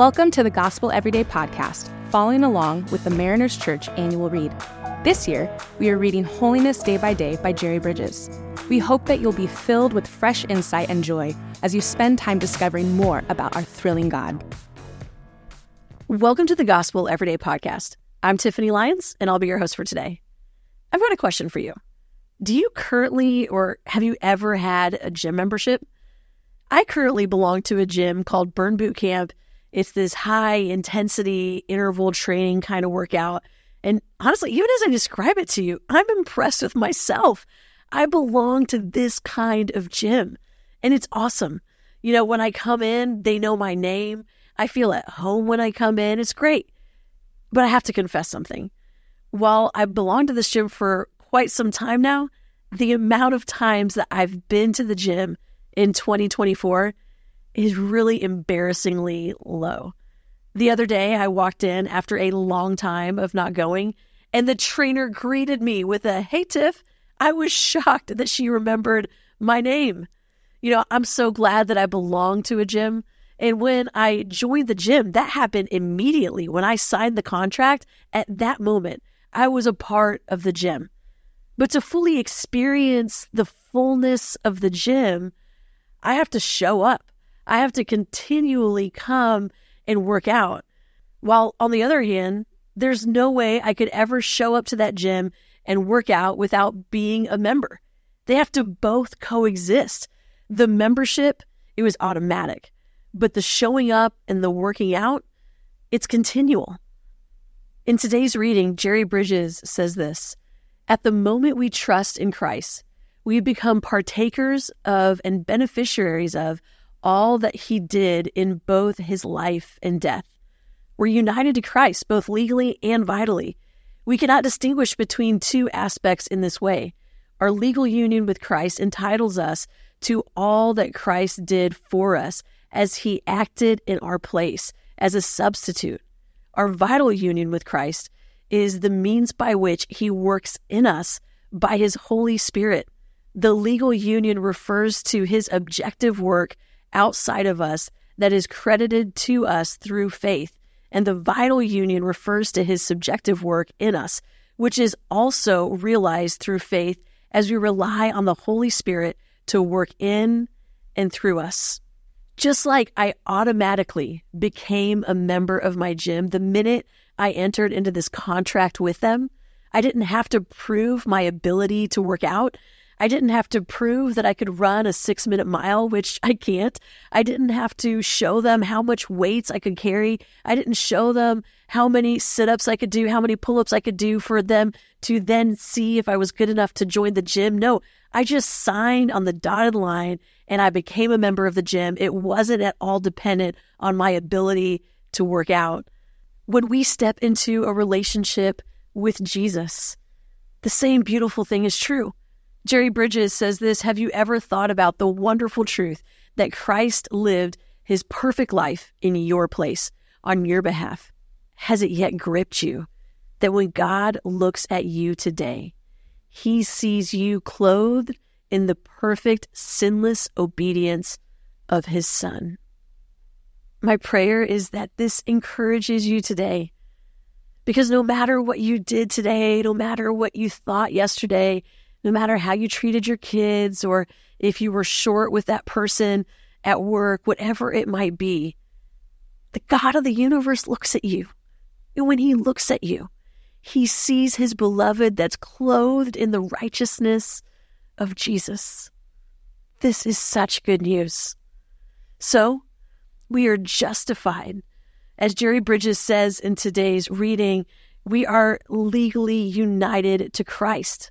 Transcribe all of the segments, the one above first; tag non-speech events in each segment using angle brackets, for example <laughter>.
Welcome to the Gospel Everyday podcast, following along with the Mariners Church annual read. This year, we are reading Holiness Day by Day by Jerry Bridges. We hope that you'll be filled with fresh insight and joy as you spend time discovering more about our thrilling God. Welcome to the Gospel Everyday podcast. I'm Tiffany Lyons, and I'll be your host for today. I've got a question for you. Do you currently or have you ever had a gym membership? I currently belong to a gym called Burn Boot Camp it's this high intensity interval training kind of workout. And honestly, even as I describe it to you, I'm impressed with myself. I belong to this kind of gym and it's awesome. You know, when I come in, they know my name. I feel at home when I come in. It's great. But I have to confess something. While I belong to this gym for quite some time now, the amount of times that I've been to the gym in 2024 is really embarrassingly low. The other day, I walked in after a long time of not going, and the trainer greeted me with a Hey, Tiff. I was <laughs> shocked that she remembered my name. You know, I'm so glad that I belong to a gym. And when I joined the gym, that happened immediately. When I signed the contract, at that moment, I was a part of the gym. But to fully experience the fullness of the gym, I have to show up. I have to continually come and work out. While on the other hand, there's no way I could ever show up to that gym and work out without being a member. They have to both coexist. The membership, it was automatic, but the showing up and the working out, it's continual. In today's reading, Jerry Bridges says this At the moment we trust in Christ, we become partakers of and beneficiaries of all that he did in both his life and death. We're united to Christ, both legally and vitally. We cannot distinguish between two aspects in this way. Our legal union with Christ entitles us to all that Christ did for us as he acted in our place as a substitute. Our vital union with Christ is the means by which he works in us by his Holy Spirit. The legal union refers to his objective work outside of us that is credited to us through faith. And the vital union refers to his subjective work in us, which is also realized through faith as we rely on the Holy Spirit to work in and through us. Just like I automatically became a member of my gym the minute I entered into this contract with them, I didn't have to prove my ability to work out. I didn't have to prove that I could run a six minute mile, which I can't. I didn't have to show them how much weights I could carry. I didn't show them how many sit ups I could do, how many pull ups I could do for them to then see if I was good enough to join the gym. No, I just signed on the dotted line and I became a member of the gym. It wasn't at all dependent on my ability to work out. When we step into a relationship with Jesus, the same beautiful thing is true. Jerry Bridges says this Have you ever thought about the wonderful truth that Christ lived his perfect life in your place on your behalf? Has it yet gripped you that when God looks at you today, he sees you clothed in the perfect, sinless obedience of his Son? My prayer is that this encourages you today. Because no matter what you did today, no matter what you thought yesterday, no matter how you treated your kids or if you were short with that person at work, whatever it might be, the God of the universe looks at you. And when he looks at you, he sees his beloved that's clothed in the righteousness of Jesus. This is such good news. So, we are justified. As Jerry Bridges says in today's reading, we are legally united to Christ.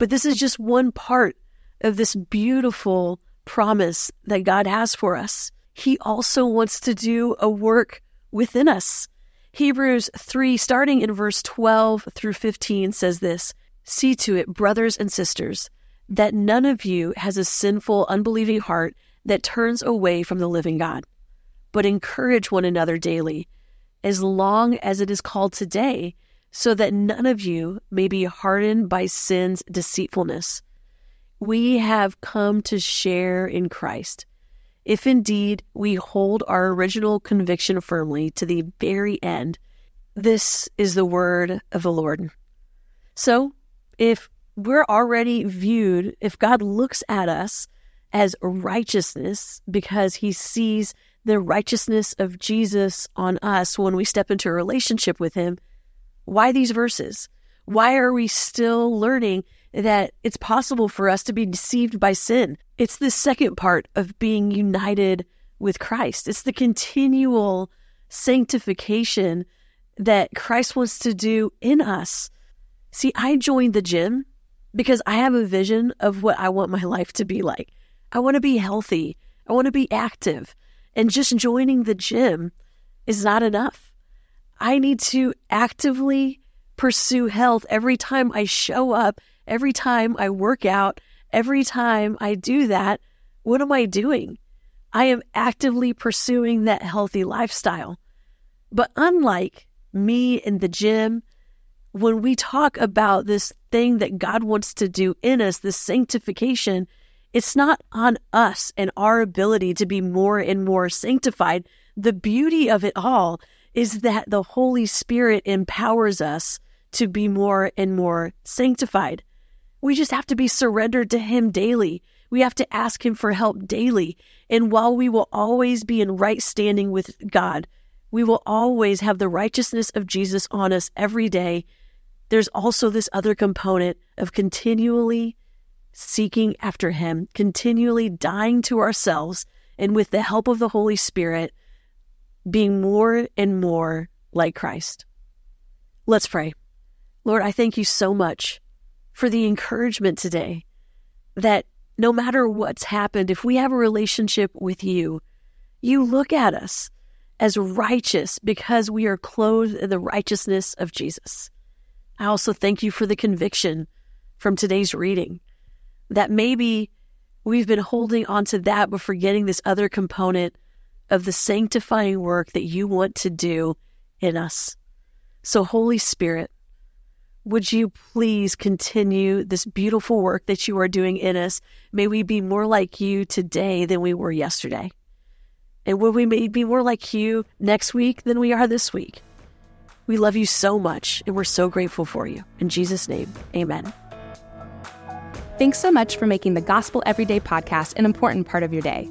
But this is just one part of this beautiful promise that God has for us. He also wants to do a work within us. Hebrews 3, starting in verse 12 through 15, says this See to it, brothers and sisters, that none of you has a sinful, unbelieving heart that turns away from the living God, but encourage one another daily, as long as it is called today so that none of you may be hardened by sin's deceitfulness. We have come to share in Christ, if indeed we hold our original conviction firmly to the very end. This is the word of the Lord. So, if we're already viewed, if God looks at us as righteousness because he sees the righteousness of Jesus on us when we step into a relationship with him, why these verses? Why are we still learning that it's possible for us to be deceived by sin? It's the second part of being united with Christ. It's the continual sanctification that Christ wants to do in us. See, I joined the gym because I have a vision of what I want my life to be like. I want to be healthy. I want to be active. And just joining the gym is not enough. I need to actively pursue health every time I show up, every time I work out, every time I do that. What am I doing? I am actively pursuing that healthy lifestyle. But unlike me in the gym, when we talk about this thing that God wants to do in us, this sanctification, it's not on us and our ability to be more and more sanctified. The beauty of it all is that the Holy Spirit empowers us to be more and more sanctified. We just have to be surrendered to Him daily. We have to ask Him for help daily. And while we will always be in right standing with God, we will always have the righteousness of Jesus on us every day. There's also this other component of continually seeking after Him, continually dying to ourselves, and with the help of the Holy Spirit, being more and more like Christ. Let's pray. Lord, I thank you so much for the encouragement today that no matter what's happened, if we have a relationship with you, you look at us as righteous because we are clothed in the righteousness of Jesus. I also thank you for the conviction from today's reading that maybe we've been holding on to that but forgetting this other component of the sanctifying work that you want to do in us. So, Holy Spirit, would you please continue this beautiful work that you are doing in us? May we be more like you today than we were yesterday. And will we be more like you next week than we are this week? We love you so much and we're so grateful for you. In Jesus' name, amen. Thanks so much for making the Gospel Everyday podcast an important part of your day.